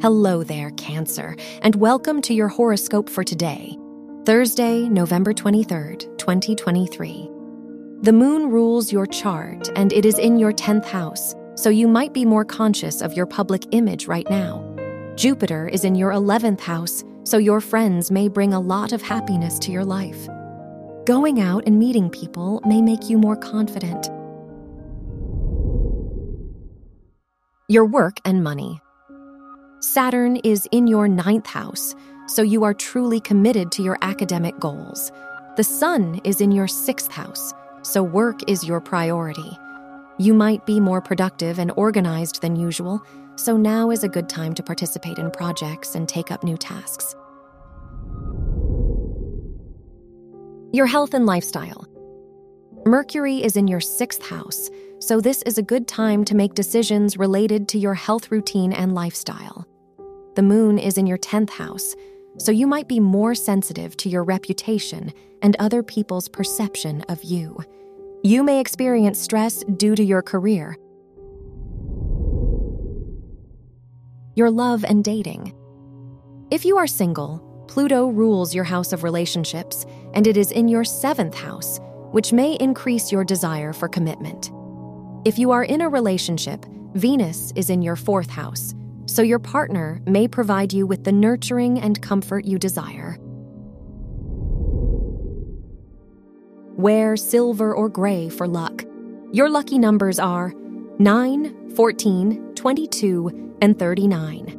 Hello there, Cancer, and welcome to your horoscope for today, Thursday, November 23rd, 2023. The moon rules your chart, and it is in your 10th house, so you might be more conscious of your public image right now. Jupiter is in your 11th house, so your friends may bring a lot of happiness to your life. Going out and meeting people may make you more confident. Your work and money. Saturn is in your ninth house, so you are truly committed to your academic goals. The Sun is in your sixth house, so work is your priority. You might be more productive and organized than usual, so now is a good time to participate in projects and take up new tasks. Your health and lifestyle. Mercury is in your sixth house, so this is a good time to make decisions related to your health routine and lifestyle. The moon is in your 10th house, so you might be more sensitive to your reputation and other people's perception of you. You may experience stress due to your career your love and dating. If you are single, Pluto rules your house of relationships, and it is in your seventh house, which may increase your desire for commitment. If you are in a relationship, Venus is in your fourth house, so your partner may provide you with the nurturing and comfort you desire. Wear silver or gray for luck. Your lucky numbers are 9, 14, 22, and 39.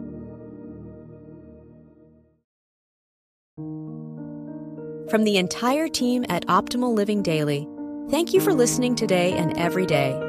From the entire team at Optimal Living Daily, thank you for listening today and every day.